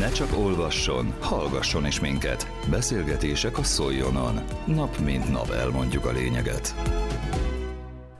Ne csak olvasson, hallgasson is minket. Beszélgetések a Szoljonon. Nap mint nap elmondjuk a lényeget.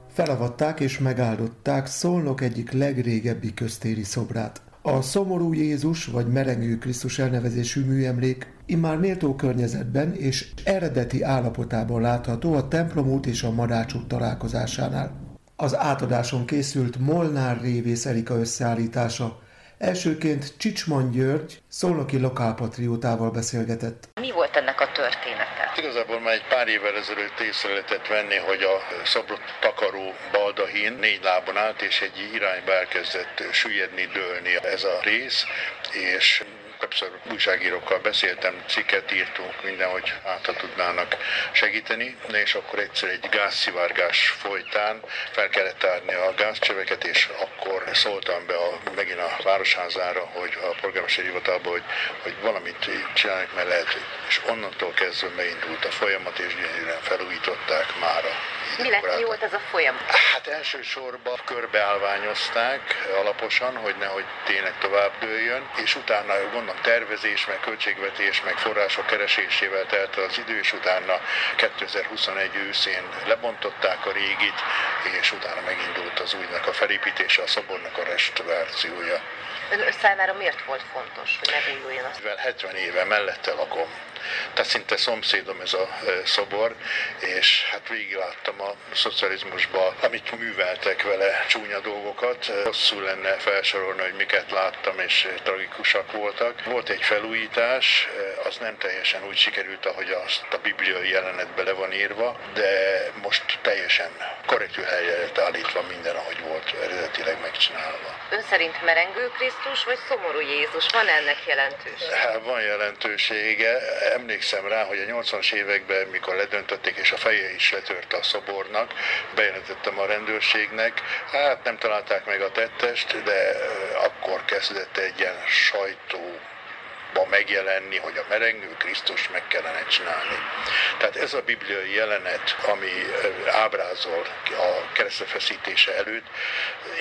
Felavatták és megáldották Szolnok egyik legrégebbi köztéri szobrát. A szomorú Jézus vagy merengő Krisztus elnevezésű műemlék immár méltó környezetben és eredeti állapotában látható a templom és a madácsuk találkozásánál. Az átadáson készült Molnár Révész Erika összeállítása, Elsőként Csicsman György, szolnoki lokálpatriótával beszélgetett. Mi volt ennek a története? Igazából már egy pár évvel ezelőtt észre lehetett venni, hogy a szobrot takaró baldahin négy lábon állt, és egy irányba elkezdett süllyedni, dőlni ez a rész, és többször újságírókkal beszéltem, cikket írtunk, minden, hogy át tudnának segíteni, és akkor egyszer egy gázszivárgás folytán fel kellett tárni a gázcsöveket, és akkor szóltam be a, megint a városházára, hogy a polgármesteri hivatalba, hogy, hogy valamit csinálják, mert lehet, és onnantól kezdve beindult a folyamat, és gyönyörűen felújították mára. Mi, lett, mi volt ez a folyamat? Hát elsősorban körbeállványozták alaposan, hogy nehogy tényleg tovább dőljön, és utána gondolom tervezés, meg költségvetés, meg források keresésével telt az idő, és utána 2021 őszén lebontották a régit, és utána megindult az újnak a felépítése, a szobornak a restaurációja. Ön számára miért volt fontos, hogy megújuljon az? Mivel 70 éve mellette lakom, tehát szinte szomszédom ez a szobor, és hát végigláttam a szocializmusban, amit műveltek vele csúnya dolgokat. Hosszú lenne felsorolni, hogy miket láttam, és tragikusak voltak. Volt egy felújítás, az nem teljesen úgy sikerült, ahogy azt a bibliai jelenetbe le van írva, de most teljesen korrektül helyre lett állítva minden, ahogy volt eredetileg megcsinálva. Ön szerint merengő Krisztus vagy szomorú Jézus? Van ennek jelentősége? Hát van jelentősége emlékszem rá, hogy a 80-as években, mikor ledöntötték, és a feje is letört a szobornak, bejelentettem a rendőrségnek, hát nem találták meg a tettest, de akkor kezdett egy ilyen sajtó megjelenni, hogy a merengő Krisztus meg kellene csinálni. Tehát ez a bibliai jelenet, ami ábrázol a keresztefeszítése előtt,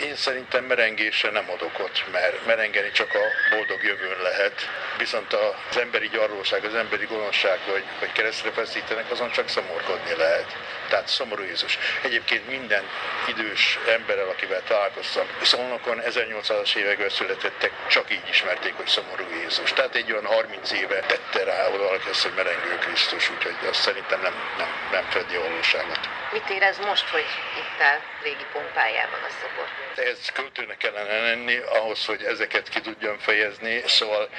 én szerintem merengésre nem adok ott, mert merengeni csak a boldog jövőn lehet, viszont az emberi gyarlóság, az emberi gonoszság, hogy, hogy keresztre feszítenek, azon csak szomorkodni lehet. Tehát szomorú Jézus. Egyébként minden idős emberrel, akivel találkoztam, Szolnokon 1800-as években születettek, csak így ismerték, hogy szomorú Jézus. Tehát egy olyan 30 éve tette rá oda ezt, hogy merengő Krisztus, úgyhogy azt szerintem nem, nem, nem fedi valóságot. Mit érez most, hogy itt áll régi pompájában a szobor? Ez költőnek kellene lenni ahhoz, hogy ezeket ki tudjam fejezni, szóval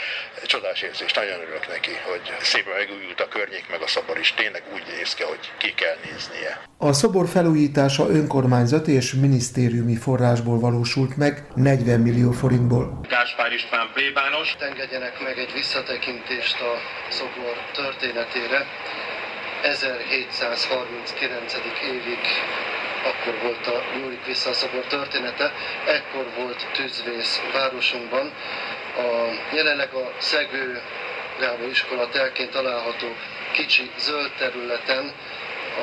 csodás érzés, nagyon örülök neki, hogy szépen megújult a környék, meg a szobor is tényleg úgy néz ki, hogy ki kell néznie. A szobor felújítása önkormányzati és minisztériumi forrásból valósult meg 40 millió forintból. Gáspár István plébános. Engedjenek meg egy visszatekintést a szobor történetére. 1739. évig akkor volt a nyúlik vissza története, ekkor volt tűzvész városunkban. A, jelenleg a Szegő Gábor iskola telként található kicsi zöld területen a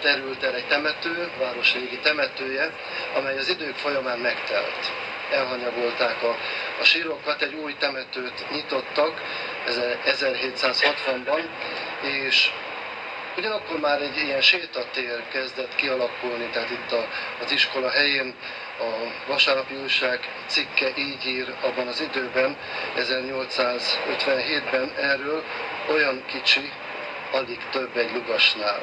terült el egy temető, város régi temetője, amely az idők folyamán megtelt. Elhanyagolták a, a sírokat, egy új temetőt nyitottak 1760-ban, és Ugyanakkor már egy ilyen sétatér kezdett kialakulni, tehát itt a, az iskola helyén a vasárnapi újság cikke így ír abban az időben, 1857-ben erről, olyan kicsi, alig több egy lugasnál.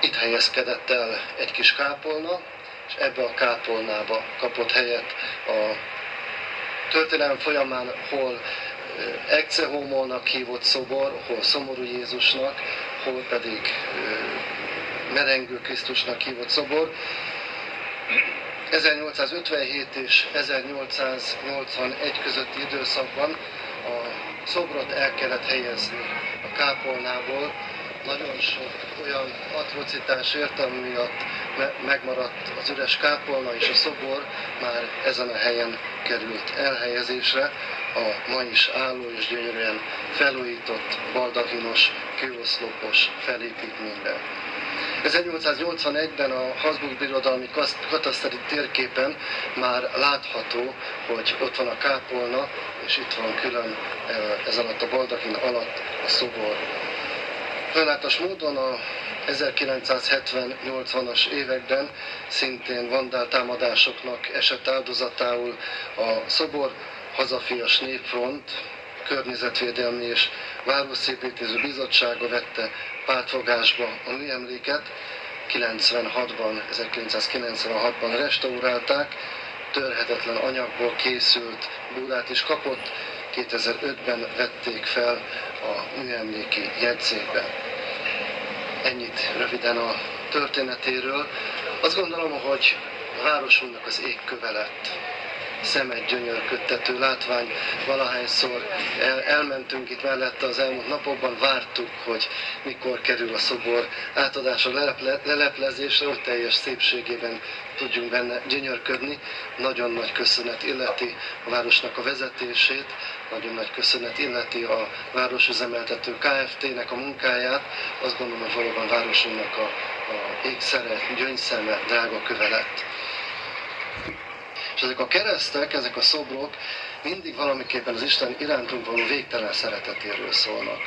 Itt helyezkedett el egy kis kápolna, és ebbe a kápolnába kapott helyet a történelem folyamán, hol Ecce Homónak hívott szobor, hol Szomorú Jézusnak, hol pedig Merengő Krisztusnak hívott szobor. 1857 és 1881 közötti időszakban a szobrot el kellett helyezni a kápolnából. Nagyon sok olyan atrocitás értelmű miatt megmaradt az üres kápolna és a szobor már ezen a helyen került elhelyezésre a ma is álló és gyönyörűen felújított baldahinos kőoszlopos felépítményben. 1881-ben a Habsburg Birodalmi kataszteri térképen már látható, hogy ott van a kápolna, és itt van külön ez alatt a baldakin alatt a szobor. Sajnálatos módon a 1970-80-as években szintén vandál támadásoknak esett áldozatául a szobor, hazafias népfront, környezetvédelmi és városszépítésű bizottsága vette pártfogásba a műemléket, 96-ban, 1996-ban restaurálták, törhetetlen anyagból készült búrát is kapott, 2005-ben vették fel a műemléki jegyzékbe. Ennyit röviden a történetéről. Azt gondolom, hogy a városunknak az égköve lett szemet gyönyörködtető látvány. Valahányszor el, elmentünk itt mellette az elmúlt napokban, vártuk, hogy mikor kerül a szobor átadásra, leleple, leleplezésre, hogy teljes szépségében tudjunk benne gyönyörködni. Nagyon nagy köszönet illeti a városnak a vezetését, nagyon nagy köszönet illeti a városüzemeltető KFT-nek a munkáját. Azt gondolom, hogy valóban városunknak a, a ékszere, gyöngyszeme, drága köve lett. És ezek a keresztek, ezek a szobrok mindig valamiképpen az Isten irántunk való végtelen szeretetéről szólnak.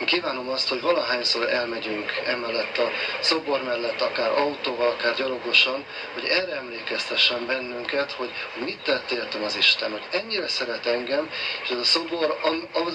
Én kívánom azt, hogy valahányszor elmegyünk emellett a szobor mellett, akár autóval, akár gyalogosan, hogy erre emlékeztessen bennünket, hogy mit tett értem az Isten, hogy ennyire szeret engem, és ez a szobor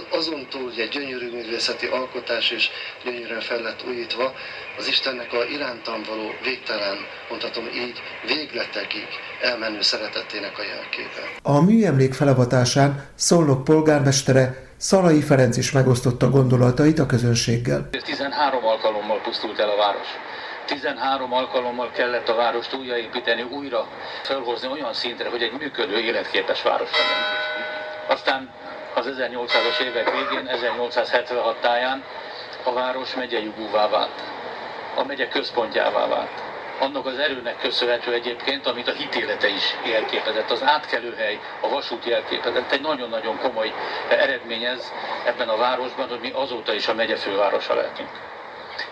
azon túl, egy gyönyörű művészeti alkotás is gyönyörűen fel lett újítva, az Istennek a irántam való végtelen, mondhatom így, végletekig elmenő szeretetének a jelképe. A műemlék felavatásán Szolnok polgármestere Szalai Ferenc is megosztotta gondolatait a közönséggel. 13 alkalommal pusztult el a város. 13 alkalommal kellett a várost újraépíteni, újra felhozni olyan szintre, hogy egy működő, életképes város legyen. Aztán az 1800-as évek végén, 1876 táján a város megyei vált. A megye központjává vált annak az erőnek köszönhető egyébként, amit a hitélete is jelképezett. Az átkelőhely, a vasút jelképezett. Egy nagyon-nagyon komoly eredmény ez ebben a városban, hogy mi azóta is a megye fővárosa lehetünk.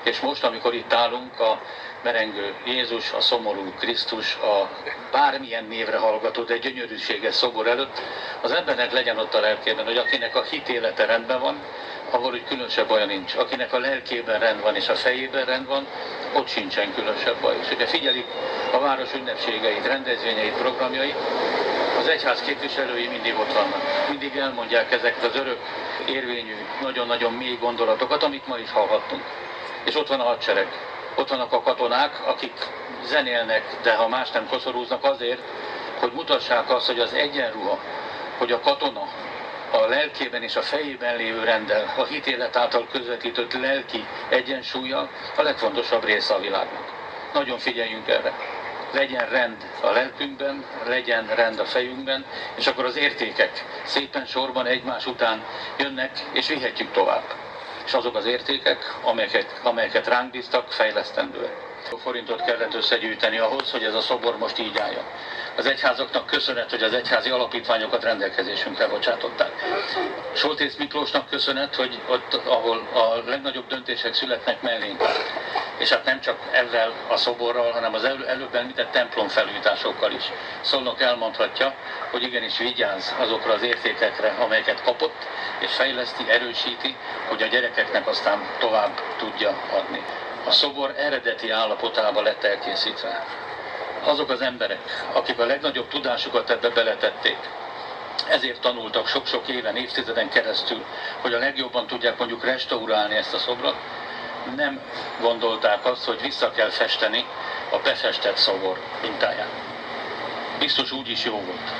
És most, amikor itt állunk, a merengő Jézus, a szomorú Krisztus, a bármilyen névre hallgató, de gyönyörűséges szobor előtt, az embernek legyen ott a lelkében, hogy akinek a hitélete rendben van, ahol úgy különösebb baj nincs. Akinek a lelkében rend van és a fejében rend van, ott sincsen különösebb baj. És hogyha figyelik a város ünnepségeit, rendezvényeit, programjait, az egyház képviselői mindig ott vannak. Mindig elmondják ezeket az örök érvényű, nagyon-nagyon mély gondolatokat, amit ma is hallhattunk. És ott van a hadsereg. Ott vannak a katonák, akik zenélnek, de ha más nem koszorúznak azért, hogy mutassák azt, hogy az egyenruha, hogy a katona, a lelkében és a fejében lévő rendel, a hitélet által közvetített lelki egyensúlya a legfontosabb része a világnak. Nagyon figyeljünk erre. Legyen rend a lelkünkben, legyen rend a fejünkben, és akkor az értékek szépen sorban egymás után jönnek, és vihetjük tovább. És azok az értékek, amelyeket, amelyeket ránk bíztak, fejlesztendőek. Forintot kellett összegyűjteni ahhoz, hogy ez a szobor most így álljon az egyházaknak köszönet, hogy az egyházi alapítványokat rendelkezésünkre bocsátották. Soltész Miklósnak köszönet, hogy ott, ahol a legnagyobb döntések születnek mellénk. És hát nem csak ezzel a szoborral, hanem az elő, előbb említett templom felújításokkal is. Szolnok elmondhatja, hogy igenis vigyáz azokra az értékekre, amelyeket kapott, és fejleszti, erősíti, hogy a gyerekeknek aztán tovább tudja adni. A szobor eredeti állapotába lett elkészítve azok az emberek, akik a legnagyobb tudásukat ebbe beletették, ezért tanultak sok-sok éven, évtizeden keresztül, hogy a legjobban tudják mondjuk restaurálni ezt a szobrot, nem gondolták azt, hogy vissza kell festeni a befestett szobor mintáját. Biztos úgy is jó volt.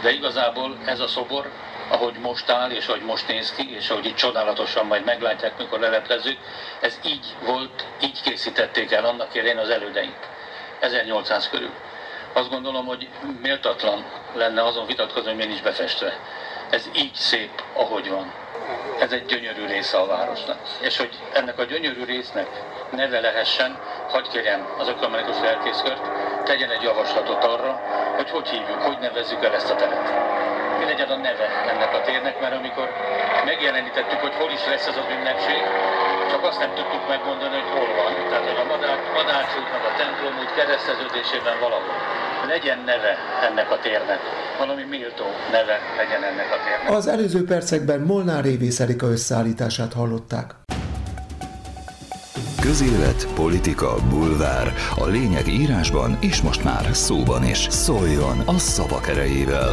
De igazából ez a szobor, ahogy most áll, és ahogy most néz ki, és ahogy itt csodálatosan majd meglátják, mikor leleplezzük, ez így volt, így készítették el annak élén az elődeink. 1800 körül. Azt gondolom, hogy méltatlan lenne azon vitatkozni, hogy miért nincs befestve. Ez így szép, ahogy van. Ez egy gyönyörű része a városnak. És hogy ennek a gyönyörű résznek neve lehessen, hagyj kérjem az ökumenikus lelkészkört, tegyen egy javaslatot arra, hogy hogy hívjuk, hogy nevezzük el ezt a teret. Mi legyen a neve ennek a térnek, mert amikor megjelenítettük, hogy hol is lesz az az ünnepség, csak azt nem tudtuk megmondani, hogy hol van. Tehát, hogy a Madács útnak a templom út kereszteződésében valahol. Legyen neve ennek a térnek. Valami méltó neve legyen ennek a térnek. Az előző percekben Molnár Révész Erika összeállítását hallották. Közélet, politika, bulvár. A lényeg írásban és most már szóban is. Szóljon a szavak erejével!